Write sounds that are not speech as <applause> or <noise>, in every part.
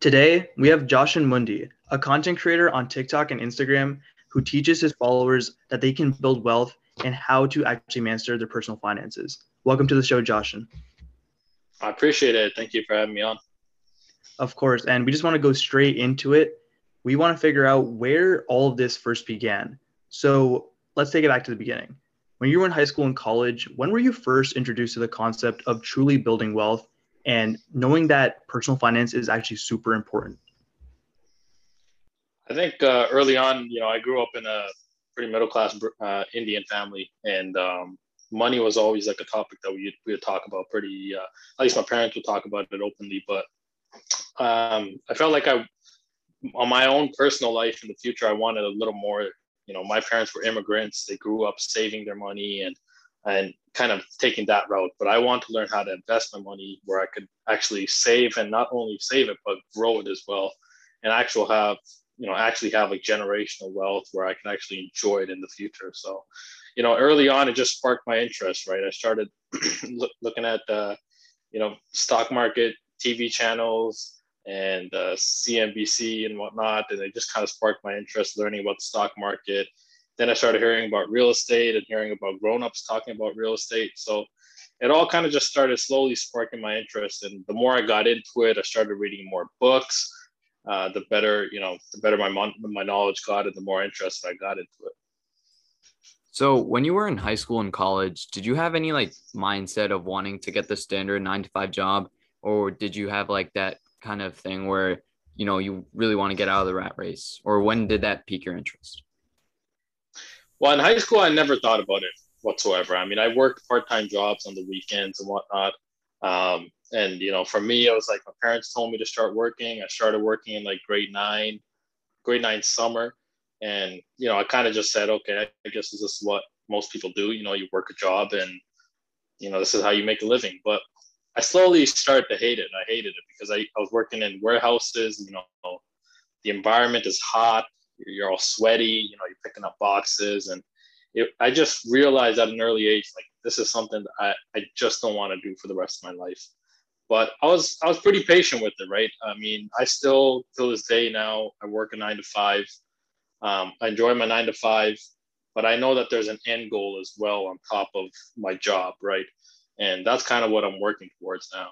Today, we have Jashun Mundi, a content creator on TikTok and Instagram who teaches his followers that they can build wealth and how to actually master their personal finances. Welcome to the show, Jashun. I appreciate it. Thank you for having me on. Of course. And we just want to go straight into it. We want to figure out where all of this first began. So let's take it back to the beginning. When you were in high school and college, when were you first introduced to the concept of truly building wealth and knowing that personal finance is actually super important? I think uh, early on, you know, I grew up in a pretty middle class uh, Indian family, and um, money was always like a topic that we we would talk about pretty. Uh, at least my parents would talk about it openly, but um, I felt like I, on my own personal life in the future, I wanted a little more. You know, my parents were immigrants; they grew up saving their money and and kind of taking that route. But I want to learn how to invest my money where I could actually save and not only save it but grow it as well, and actually have you know actually have like generational wealth where I can actually enjoy it in the future. So, you know, early on it just sparked my interest. Right, I started <clears throat> look, looking at the you know stock market TV channels and uh, CNBC and whatnot, and it just kind of sparked my interest learning about the stock market then I started hearing about real estate and hearing about grown-ups talking about real estate. So it all kind of just started slowly sparking my interest. And the more I got into it, I started reading more books. Uh, the better, you know, the better my my knowledge got, and the more interest I got into it. So when you were in high school and college, did you have any like mindset of wanting to get the standard nine to five job, or did you have like that kind of thing where you know you really want to get out of the rat race, or when did that pique your interest? Well, in high school, I never thought about it whatsoever. I mean, I worked part time jobs on the weekends and whatnot. Um, and, you know, for me, it was like my parents told me to start working. I started working in like grade nine, grade nine summer. And, you know, I kind of just said, okay, I guess this is what most people do. You know, you work a job and, you know, this is how you make a living. But I slowly started to hate it. I hated it because I, I was working in warehouses, you know, the environment is hot you're all sweaty, you know, you're picking up boxes. And it, I just realized at an early age, like this is something that I, I just don't want to do for the rest of my life. But I was I was pretty patient with it, right? I mean, I still till this day now I work a nine to five. Um, I enjoy my nine to five, but I know that there's an end goal as well on top of my job, right? And that's kind of what I'm working towards now.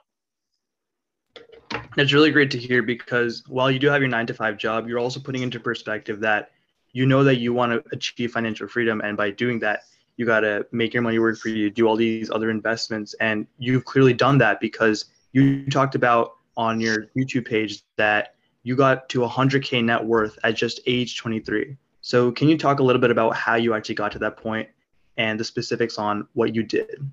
It's really great to hear because while you do have your nine to five job, you're also putting into perspective that you know that you want to achieve financial freedom. And by doing that, you got to make your money work for you, do all these other investments. And you've clearly done that because you talked about on your YouTube page that you got to 100K net worth at just age 23. So, can you talk a little bit about how you actually got to that point and the specifics on what you did?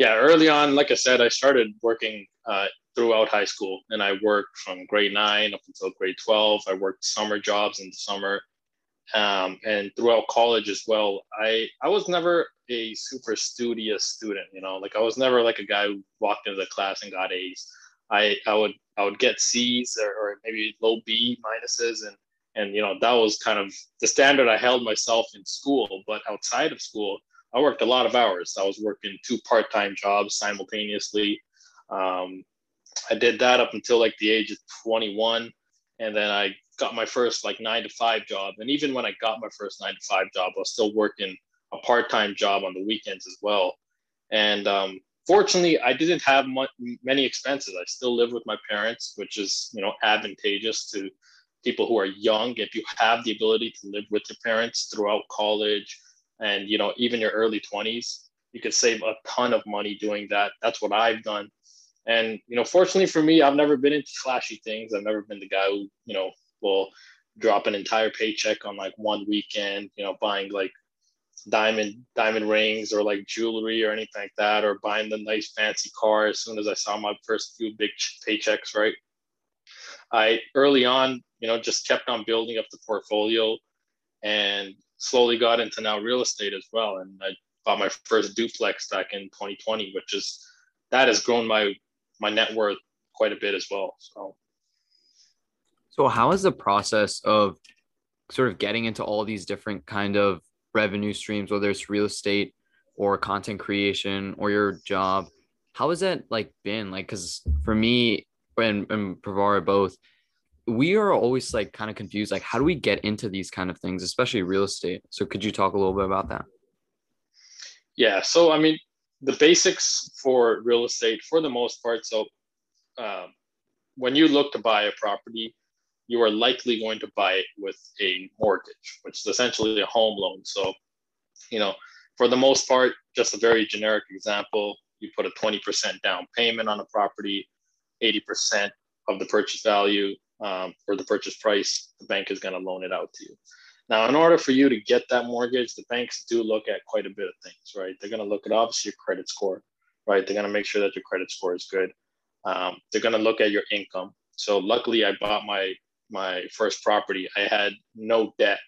yeah, early on, like I said, I started working uh, throughout high school, and I worked from grade nine up until grade twelve. I worked summer jobs in the summer, um, and throughout college as well. I I was never a super studious student, you know, like I was never like a guy who walked into the class and got A's. I I would I would get C's or, or maybe low B minuses, and and you know that was kind of the standard I held myself in school. But outside of school, I worked a lot of hours. I was working two part time jobs simultaneously. Um, I did that up until like the age of 21. And then I got my first like nine to five job. And even when I got my first nine to five job, I was still working a part time job on the weekends as well. And um, fortunately, I didn't have much, many expenses. I still live with my parents, which is you know advantageous to people who are young. If you have the ability to live with your parents throughout college, and you know even your early 20s you could save a ton of money doing that that's what i've done and you know fortunately for me i've never been into flashy things i've never been the guy who you know will drop an entire paycheck on like one weekend you know buying like diamond diamond rings or like jewelry or anything like that or buying the nice fancy car as soon as i saw my first few big paychecks right i early on you know just kept on building up the portfolio and slowly got into now real estate as well. And I bought my first duplex back in 2020, which is that has grown my my net worth quite a bit as well. So so how is the process of sort of getting into all these different kind of revenue streams, whether it's real estate or content creation or your job? How has that like been? Like, cause for me, and, and Pravar both, we are always like kind of confused. Like, how do we get into these kind of things, especially real estate? So, could you talk a little bit about that? Yeah. So, I mean, the basics for real estate, for the most part. So, uh, when you look to buy a property, you are likely going to buy it with a mortgage, which is essentially a home loan. So, you know, for the most part, just a very generic example, you put a 20% down payment on a property, 80% of the purchase value um, or the purchase price, the bank is going to loan it out to you. Now, in order for you to get that mortgage, the banks do look at quite a bit of things, right? They're going to look at obviously your credit score, right? They're going to make sure that your credit score is good. Um, they're going to look at your income. So luckily, I bought my my first property. I had no debt,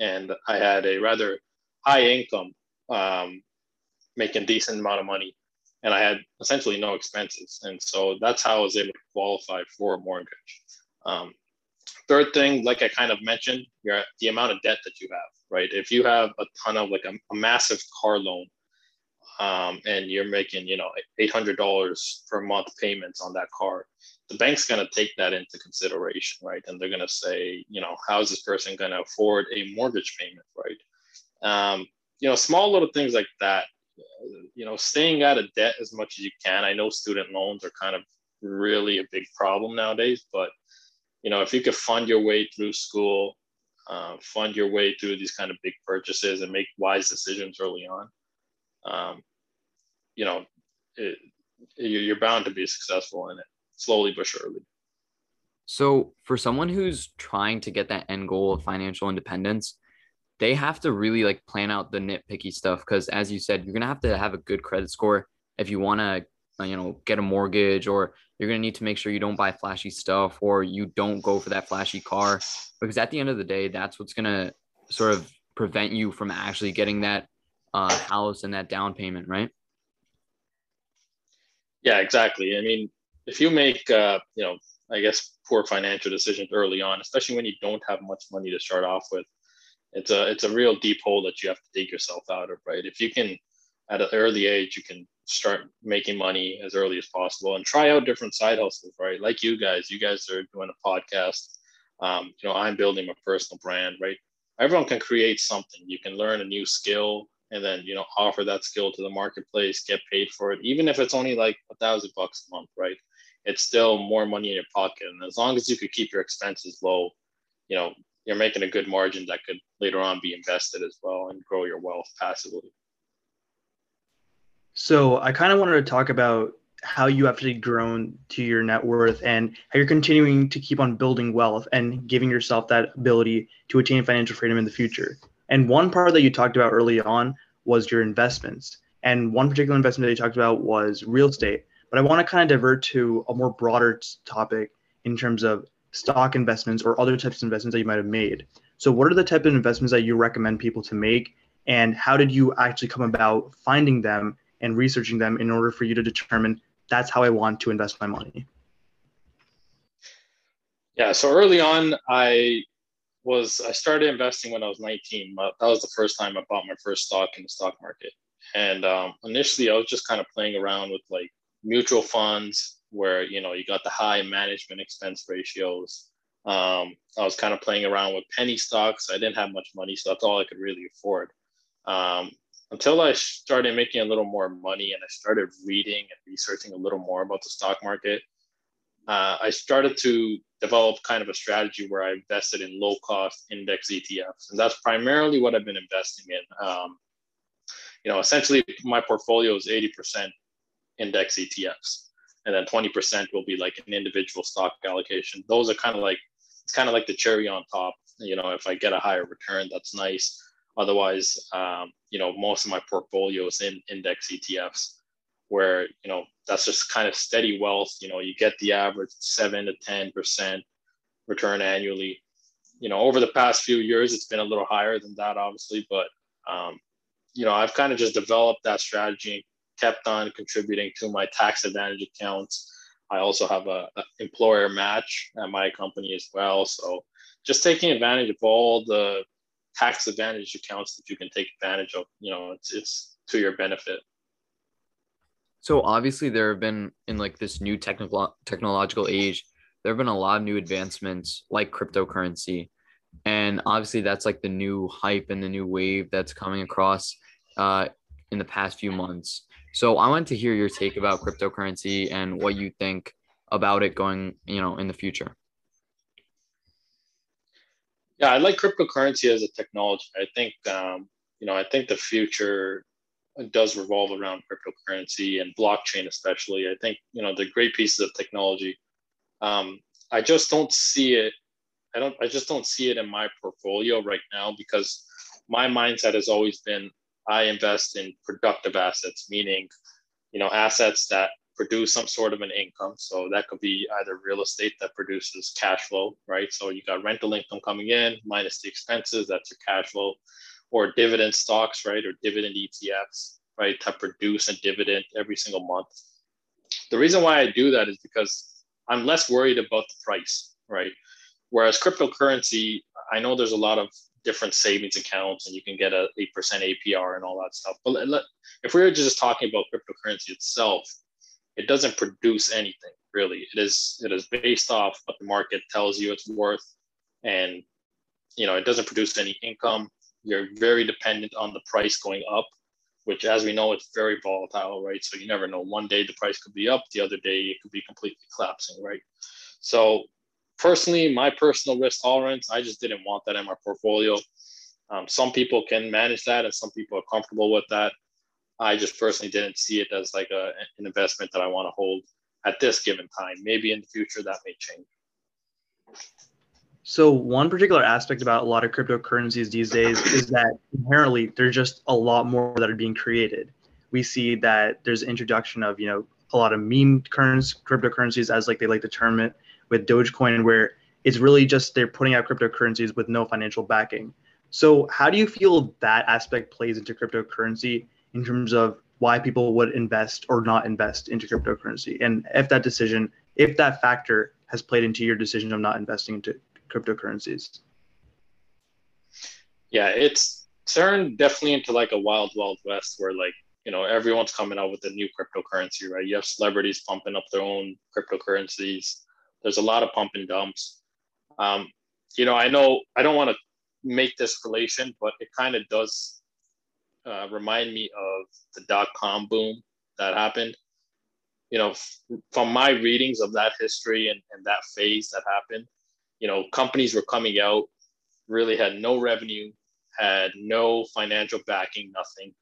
and I had a rather high income, um, making a decent amount of money and I had essentially no expenses. And so that's how I was able to qualify for a mortgage. Um, third thing, like I kind of mentioned, your the amount of debt that you have, right? If you have a ton of like a, a massive car loan, um, and you're making you know eight hundred dollars per month payments on that car, the bank's going to take that into consideration, right? And they're going to say, you know, how is this person going to afford a mortgage payment, right? Um, you know, small little things like that you know, staying out of debt as much as you can. I know student loans are kind of really a big problem nowadays, but you know, if you could fund your way through school, uh, fund your way through these kind of big purchases and make wise decisions early on, um, you know, it, you're bound to be successful in it slowly but surely. So, for someone who's trying to get that end goal of financial independence, they have to really like plan out the nitpicky stuff because as you said you're going to have to have a good credit score if you want to you know get a mortgage or you're going to need to make sure you don't buy flashy stuff or you don't go for that flashy car because at the end of the day that's what's going to sort of prevent you from actually getting that uh, house and that down payment right? Yeah exactly. I mean if you make uh, you know i guess poor financial decisions early on especially when you don't have much money to start off with it's a it's a real deep hole that you have to dig yourself out of right? If you can at an early age you can start making money as early as possible and try out different side hustles right? Like you guys you guys are doing a podcast. Um, you know i'm building my personal brand right? Everyone can create something. You can learn a new skill and then you know offer that skill to the marketplace get paid for it even if it's only like a thousand bucks a month right? It's still more money in your pocket. And as long as you could keep your expenses low you know you're making a good margin that could later on be invested as well and grow your wealth passively. So I kind of wanted to talk about how you actually grown to your net worth and how you're continuing to keep on building wealth and giving yourself that ability to attain financial freedom in the future. And one part that you talked about early on was your investments. And one particular investment that you talked about was real estate. But I want to kind of divert to a more broader topic in terms of stock investments or other types of investments that you might have made. So, what are the type of investments that you recommend people to make, and how did you actually come about finding them and researching them in order for you to determine that's how I want to invest my money? Yeah, so early on, I was I started investing when I was 19. That was the first time I bought my first stock in the stock market. And um, initially, I was just kind of playing around with like mutual funds, where you know you got the high management expense ratios. Um, I was kind of playing around with penny stocks. I didn't have much money, so that's all I could really afford. Um, until I started making a little more money and I started reading and researching a little more about the stock market, uh, I started to develop kind of a strategy where I invested in low cost index ETFs. And that's primarily what I've been investing in. Um, you know, essentially my portfolio is 80% index ETFs and then 20% will be like an individual stock allocation. Those are kind of like it's kind of like the cherry on top. You know, if I get a higher return, that's nice. Otherwise, um, you know, most of my portfolio is in index ETFs, where you know that's just kind of steady wealth. You know, you get the average seven to ten percent return annually. You know, over the past few years, it's been a little higher than that, obviously, but um, you know, I've kind of just developed that strategy kept on contributing to my tax advantage accounts. I also have a, a, employer match at my company as well. So just taking advantage of all the tax advantage accounts that you can take advantage of, you know, it's, it's to your benefit. So obviously there have been in like this new technical technological age, there have been a lot of new advancements like cryptocurrency. And obviously that's like the new hype and the new wave that's coming across uh, in the past few months. So I want to hear your take about cryptocurrency and what you think about it going, you know, in the future. Yeah, I like cryptocurrency as a technology. I think, um, you know, I think the future does revolve around cryptocurrency and blockchain, especially. I think, you know, the great pieces of technology. Um, I just don't see it. I don't. I just don't see it in my portfolio right now because my mindset has always been I invest in productive assets, meaning, you know, assets that produce some sort of an income. So that could be either real estate that produces cash flow, right? So you got rental income coming in minus the expenses, that's your cash flow, or dividend stocks, right? Or dividend ETFs, right? That produce a dividend every single month. The reason why I do that is because I'm less worried about the price, right? Whereas cryptocurrency, I know there's a lot of different savings accounts and you can get a 8% APR and all that stuff. But if we were just talking about cryptocurrency itself, it doesn't produce anything really. It is it is based off what the market tells you it's worth, and you know it doesn't produce any income. You're very dependent on the price going up, which as we know it's very volatile, right? So you never know. One day the price could be up, the other day it could be completely collapsing, right? So personally, my personal risk tolerance, I just didn't want that in my portfolio. Um, some people can manage that, and some people are comfortable with that. I just personally didn't see it as like a, an investment that I want to hold at this given time. Maybe in the future that may change. So one particular aspect about a lot of cryptocurrencies these days is that inherently there's just a lot more that are being created. We see that there's introduction of, you know, a lot of meme currency, cryptocurrencies as like they like to term it with Dogecoin, where it's really just they're putting out cryptocurrencies with no financial backing. So how do you feel that aspect plays into cryptocurrency in terms of why people would invest or not invest into cryptocurrency. And if that decision if that factor has played into your decision of not investing into cryptocurrencies. Yeah it's turned definitely into like a wild wild west where like you know everyone's coming out with a new cryptocurrency right? You have celebrities pumping up their own cryptocurrencies. There's a lot of pump and dumps. Um, you know i know i don't want to make this relation but it kind of does uh, remind me of the dot com boom that happened. You know, f- from my readings of that history and, and that phase that happened, you know, companies were coming out, really had no revenue, had no financial backing, nothing,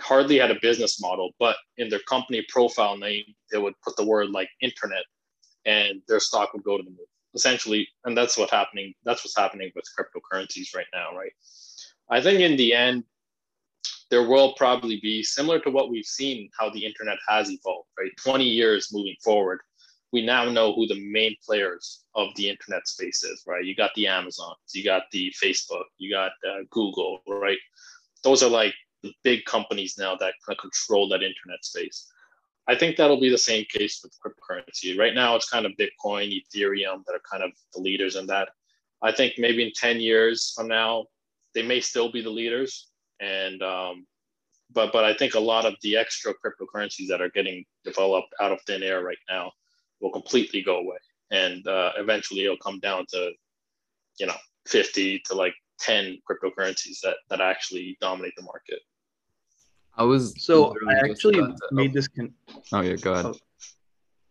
hardly had a business model, but in their company profile name, they would put the word like internet and their stock would go to the moon. Essentially, and that's what happening. That's what's happening with cryptocurrencies right now, right? I think in the end, there will probably be similar to what we've seen how the internet has evolved, right? 20 years moving forward, we now know who the main players of the internet space is, right? You got the Amazons, you got the Facebook, you got uh, Google, right? Those are like the big companies now that kind of control that internet space. I think that'll be the same case with cryptocurrency. Right now, it's kind of Bitcoin, Ethereum that are kind of the leaders in that. I think maybe in 10 years from now, they may still be the leaders, and um, but but I think a lot of the extra cryptocurrencies that are getting developed out of thin air right now will completely go away, and uh, eventually it'll come down to you know 50 to like 10 cryptocurrencies that that actually dominate the market. I was so I actually made this. Con- oh yeah, go ahead. Oh.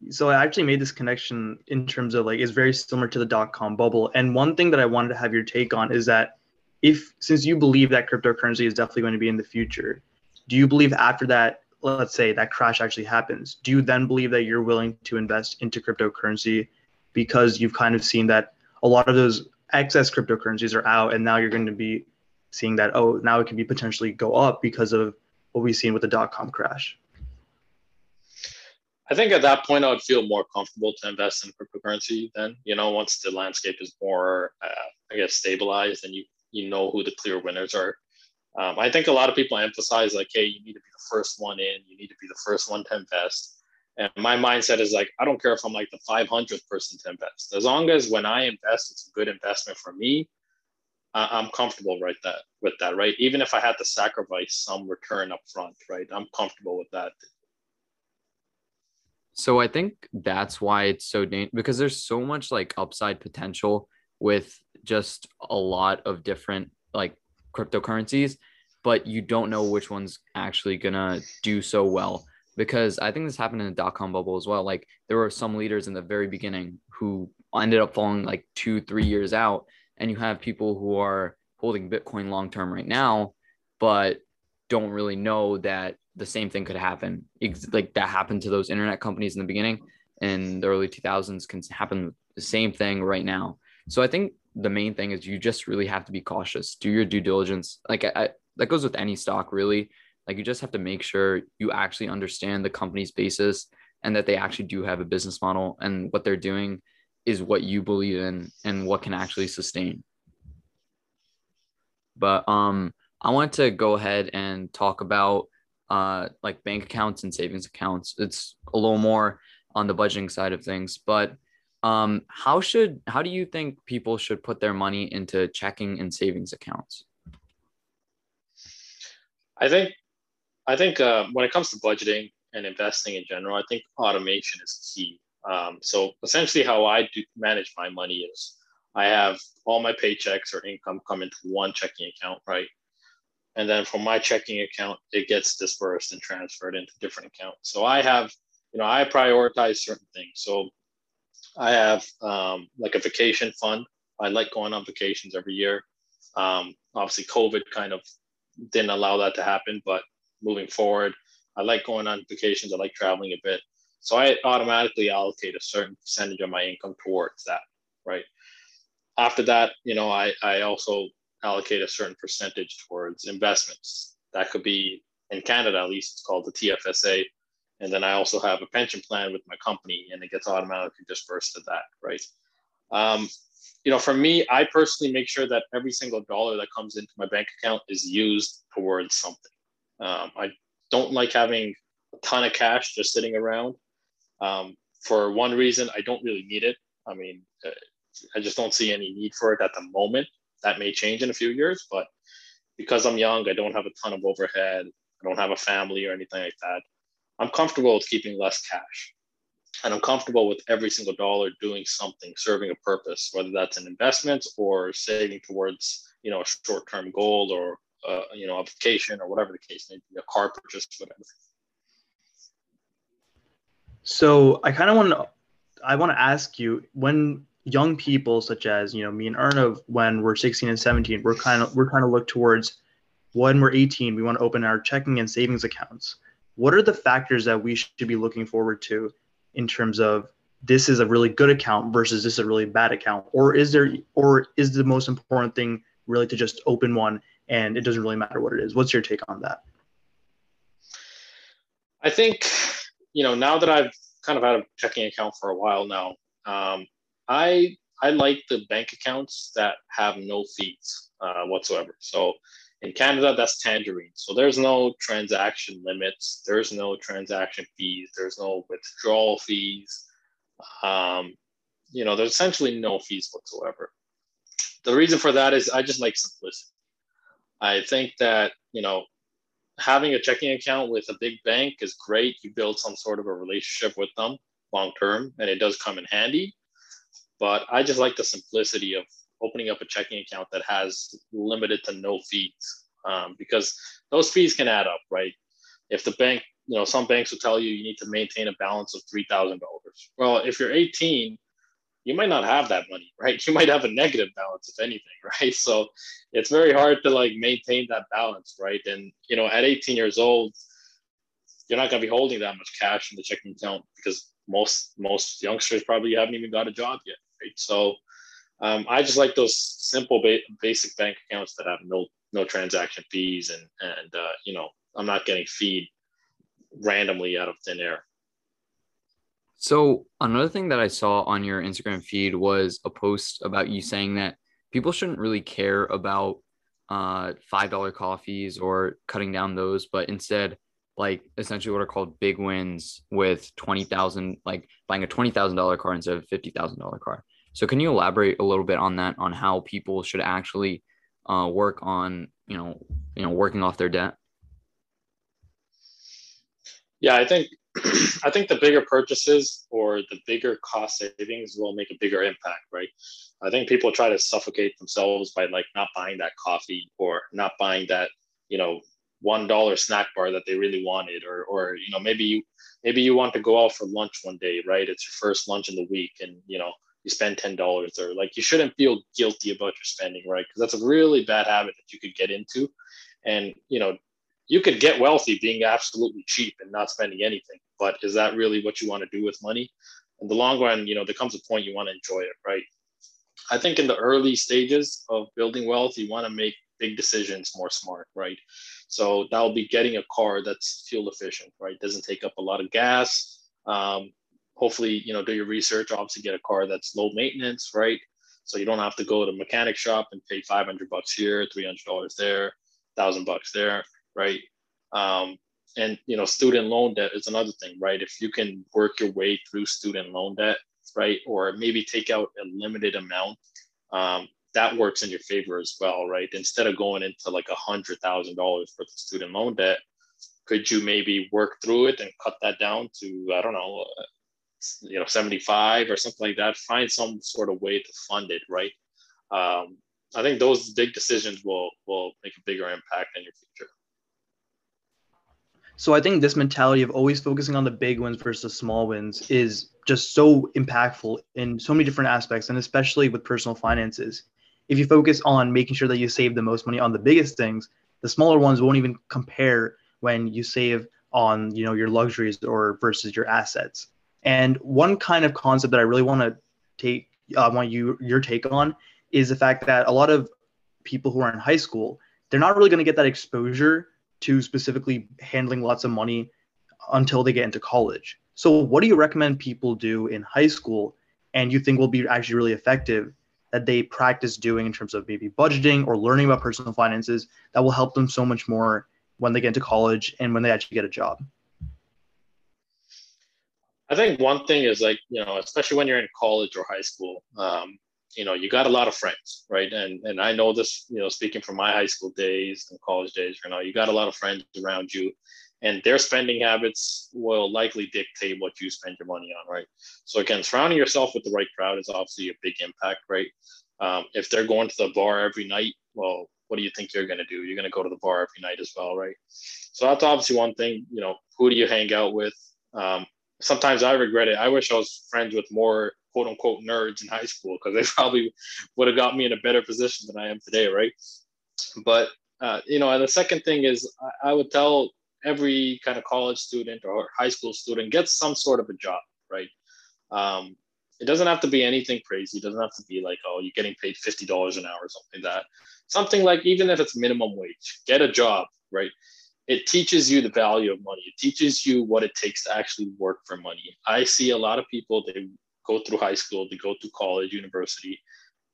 So I actually made this connection in terms of like it's very similar to the dot com bubble. And one thing that I wanted to have your take on is that if since you believe that cryptocurrency is definitely going to be in the future, do you believe after that, let's say that crash actually happens, do you then believe that you're willing to invest into cryptocurrency because you've kind of seen that a lot of those excess cryptocurrencies are out and now you're going to be seeing that oh now it can be potentially go up because of what we've seen with the dot com crash? I think at that point I would feel more comfortable to invest in cryptocurrency. Then you know once the landscape is more, uh, I guess, stabilized and you you know who the clear winners are. Um, I think a lot of people emphasize like, hey, you need to be the first one in, you need to be the first one to invest. And my mindset is like, I don't care if I'm like the 500th person to invest. As long as when I invest, it's a good investment for me, I'm comfortable right that with that, right? Even if I had to sacrifice some return up front, right? I'm comfortable with that. So I think that's why it's so dangerous because there's so much like upside potential with just a lot of different like cryptocurrencies, but you don't know which one's actually gonna do so well. Because I think this happened in the dot com bubble as well. Like there were some leaders in the very beginning who ended up falling like two, three years out, and you have people who are holding Bitcoin long term right now, but don't really know that the same thing could happen. Like that happened to those internet companies in the beginning in the early 2000s can happen the same thing right now. So I think the main thing is you just really have to be cautious. Do your due diligence. Like I, that goes with any stock really. Like you just have to make sure you actually understand the company's basis and that they actually do have a business model and what they're doing is what you believe in and what can actually sustain. But um I want to go ahead and talk about uh, like bank accounts and savings accounts. It's a little more on the budgeting side of things, but um, how should how do you think people should put their money into checking and savings accounts? I think I think uh, when it comes to budgeting and investing in general, I think automation is key. Um, so essentially, how I do manage my money is I have all my paychecks or income come into one checking account, right? and then from my checking account it gets dispersed and transferred into different accounts so i have you know i prioritize certain things so i have um, like a vacation fund. I like going on vacations every year. Um, obviously covid kind of didn't allow that to happen but moving forward i like going on vacations. I like traveling a bit. So i automatically allocate a certain percentage of my income towards that right? After that you know i i also allocate a certain percentage towards investments. That could be in Canada, at least it's called the TFSA. And then I also have a pension plan with my company and it gets automatically dispersed to that, right? Um, you know, for me, I personally make sure that every single dollar that comes into my bank account is used towards something. Um, I don't like having a ton of cash just sitting around. Um, for one reason, I don't really need it. I mean, uh, I just don't see any need for it at the moment that may change in a few years, but because I'm young, I don't have a ton of overhead, I don't have a family or anything like that. I'm comfortable with keeping less cash. And I'm comfortable with every single dollar doing something, serving a purpose, whether that's an investment or saving towards, you know, a short-term goal or, uh, you know, a vacation or whatever the case may be, a car purchase, whatever. So I kind of want to, I want to ask you when young people such as you know me and Arnav when we're 16 and 17 we're kind of we're kind of look towards when we're 18 we want to open our checking and savings accounts what are the factors that we should be looking forward to in terms of this is a really good account versus this is a really bad account? Or is there or is the most important thing really to just open one and it doesn't really matter what it is? What's your take on that? I think you know now that i've kind of had a checking account for a while now um, I I like the bank accounts that have no fees uh, whatsoever. So in Canada, that's Tangerine. So there's no transaction limits. There's no transaction fees. There's no withdrawal fees. Um, you know, there's essentially no fees whatsoever. The reason for that is I just like simplicity. I think that you know having a checking account with a big bank is great. You build some sort of a relationship with them long term, and it does come in handy. But I just like the simplicity of opening up a checking account that has limited to no fees um, because those fees can add up, right? If the bank, you know, some banks will tell you you need to maintain a balance of $3,000. Well, if you're 18, you might not have that money, <laughs> right? You might have a negative balance, if anything, <laughs> right? So it's very hard to like maintain that balance, right? And, you know, at 18 years old, you're not going to be holding that much cash in the checking account because most most youngsters probably haven't even got a job yet right? So um, I just like those simple ba- basic bank accounts that have no no transaction fees and and uh, you know I'm not getting feed randomly out of thin air. So another thing that I saw on your Instagram feed was a post about you saying that people shouldn't really care about uh, five dollar coffees or cutting down those, but instead like essentially what are called big wins with 20,000 like buying a $20,000 car instead of a $50,000 car. So can you elaborate a little bit on that on how people should actually uh, work on, you know, you know, working off their debt? Yeah, I think <clears throat> I think the bigger purchases or the bigger cost savings will make a bigger impact, right? I think people try to suffocate themselves by like not buying that coffee or not buying that, you know, one dollar snack bar that they really wanted, or or you know maybe you maybe you want to go out for lunch one day, right? It's your first lunch in the week, and you know you spend ten dollars, or like you shouldn't feel guilty about your spending, right? Because that's a really bad habit that you could get into, and you know you could get wealthy being absolutely cheap and not spending anything. But is that really what you want to do with money? In the long run, you know, there comes a point you want to enjoy it, right? I think in the early stages of building wealth, you want to make big decisions more smart, right? So that'll be getting a car that's fuel efficient, right? Doesn't take up a lot of gas. Um, hopefully, you know, do your research. Obviously, get a car that's low maintenance, right? So you don't have to go to a mechanic shop and pay 500 bucks here, 300 dollars there, thousand bucks there right? Um, and you know, student loan debt is another thing, right? If you can work your way through student loan debt, right, or maybe take out a limited amount, um, that works in your favor as well, right? Instead of going into like a hundred thousand dollars for the student loan debt, could you maybe work through it and cut that down to I don't know, you know, seventy five or something like that? Find some sort of way to fund it, right? Um, I think those big decisions will will make a bigger impact in your future. So I think this mentality of always focusing on the big wins versus small wins is just so impactful in so many different aspects, and especially with personal finances. If you focus on making sure that you save the most money on the biggest things, the smaller ones won't even compare when you save on you know your luxuries or versus your assets. And one kind of concept that I really want to take, I uh, want you your take on is the fact that a lot of people who are in high school, they're not really going to get that exposure to specifically handling lots of money until they get into college. So, what do you recommend people do in high school and you think will be actually really effective that they practice doing in terms of maybe budgeting or learning about personal finances that will help them so much more when they get into college and when they actually get a job? I think one thing is like, you know, especially when you're in college or high school, um, you know you got a lot of friends right? And and i know this you know speaking from my high school days and college days you know you got a lot of friends around you and their spending habits will likely dictate what you spend your money on right? So again surrounding yourself with the right crowd is obviously a big impact right? Um, if they're going to the bar every night well what do you think you're going to do? You're going to go to the bar every night as well right? So that's obviously one thing you know who do you hang out with? Um, sometimes i regret it i wish i was friends with more quote unquote nerds in high school because they <laughs> probably would have got me in a better position than I am today, right? But uh, you know, and the second thing is I, I would tell every kind of college student or high school student get some sort of a job, right? Um, it doesn't have to be anything crazy. It doesn't have to be like, oh, you're getting paid fifty dollars an hour or something like that. Something like even if it's minimum wage, get a job, right? It teaches you the value of money. It teaches you what it takes to actually work for money. I see a lot of people they go through high school, they go to college, university,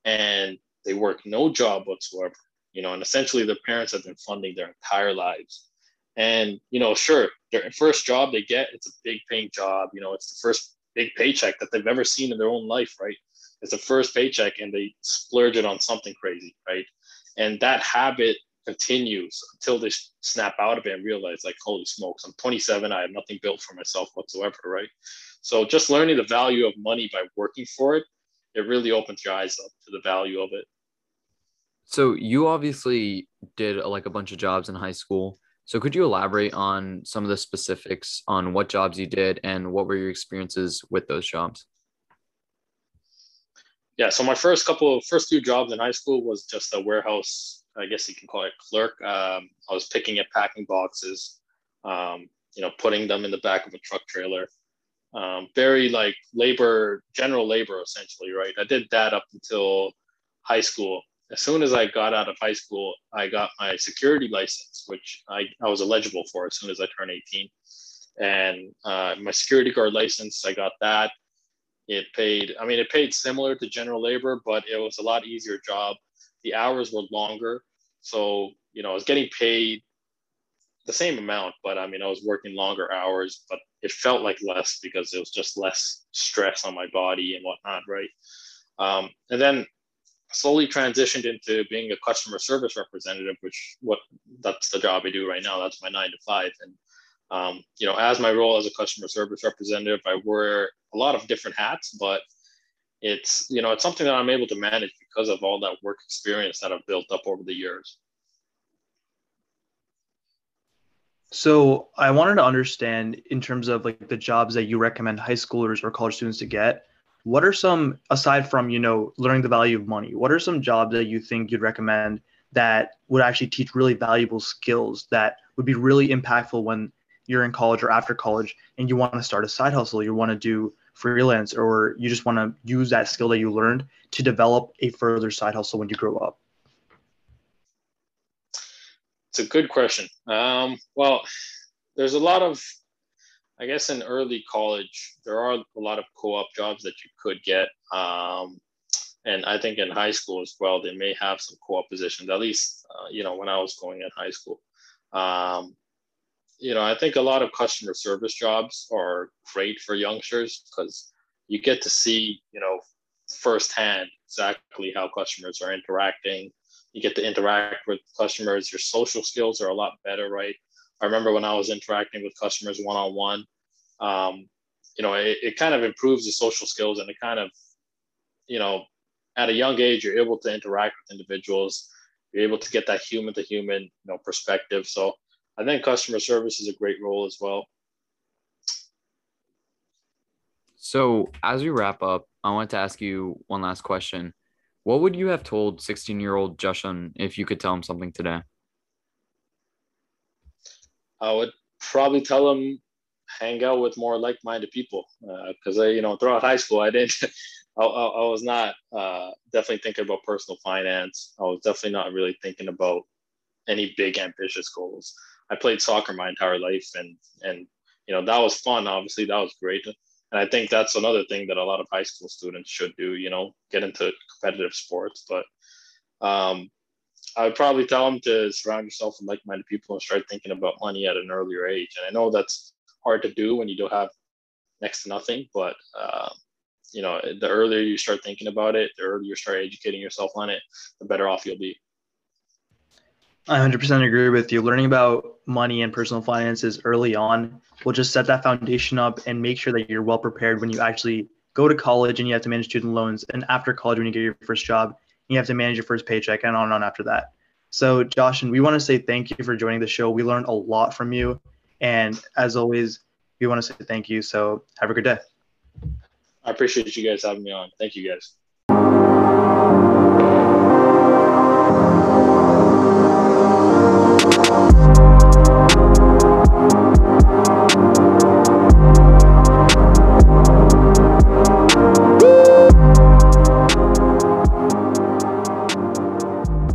and they work no job whatsoever. You know, and essentially their parents have been funding their entire lives. And you know, sure, their first job they get, it's a big paying job. You know, it's the first big paycheck that they've ever seen in their own life, right? It's the first paycheck, and they splurge it on something crazy, right? And that habit continues until they snap out of it and realize, like, holy smokes, I'm 27, I have nothing built for myself whatsoever, right? So just learning the value of money by working for it, it really opens your eyes up to the value of it. So you obviously did uh, like a bunch of jobs in high school. So could you elaborate on some of the specifics on what jobs you did and what were your experiences with those jobs? Yeah, so my first couple, of first few jobs in high school was just a warehouse. I guess you can call it clerk. Um, I was picking and packing boxes, um, you know, putting them in the back of a truck trailer um, very like labor, general labor essentially, right? I did that up until high school. As soon as I got out of high school, I got my security license, which I, I was eligible for as soon as I turned 18. And uh, my security guard license, I got that. It paid, I mean, it paid similar to general labor, but it was a lot easier job. The hours were longer. So, you know, I was getting paid the same amount, but I mean, I was working longer hours, but it felt like less because it was just less stress on my body and whatnot, right? Um, and then slowly transitioned into being a customer service representative, which what that's the job I do right now. That's my nine to five, and Um, you know, as my role as a customer service representative, I wear a lot of different hats, but it's you know it's something that I'm able to manage because of all that work experience that I've built up over the years. So I wanted to understand in terms of like the jobs that you recommend high schoolers or college students to get. What are some aside from you know learning the value of money? What are some jobs that you think you'd recommend that would actually teach really valuable skills that would be really impactful when you're in college or after college and you want to start a side hustle, you want to do freelance, or you just want to use that skill that you learned to develop a further side hustle when you grow up? It's a good question. Um, well, there's a lot of, I guess, in early college, there are a lot of co-op jobs that you could get. Um, and I think in high school as well, they may have some co-op positions. At least, uh, you know, when I was going in high school, um, you know, I think a lot of customer service jobs are great for youngsters because you get to see, you know, firsthand exactly how customers are interacting. You get to interact with customers. Your social skills are a lot better, right? I remember when I was interacting with customers one on one, you know, it, it kind of improves the social skills and it kind of, you know, at a young age, you're able to interact with individuals. You're able to get that human to human, you know, perspective. So I think customer service is a great role as well. So, as we wrap up, I want to ask you one last question. What would you have told 16 year old Jashun if you could tell him something today? I would probably tell him hang out with more like minded people because, uh, you know, throughout high school, I didn't, <laughs> I, I, I was not uh, definitely thinking about personal finance. I was definitely not really thinking about any big ambitious goals. I played soccer my entire life, and and you know that was fun. Obviously, that was great, and I think that's another thing that a lot of high school students should do. You know, get into competitive sports. But um, I would probably tell them to surround yourself with like-minded people and start thinking about money at an earlier age. And I know that's hard to do when you don't have next to nothing, but uh, you know, the earlier you start thinking about it, the earlier you start educating yourself on it, the better off you'll be. I 100% agree with you. Learning about money and personal finances early on will just set that foundation up and make sure that you're well prepared when you actually go to college and you have to manage student loans. And after college, when you get your first job, you have to manage your first paycheck and on and on after that. So, Jashun we want to say thank you for joining the show. We learned a lot from you. And as always, we want to say thank you. So, have a good day. I appreciate you guys having me on. Thank you guys.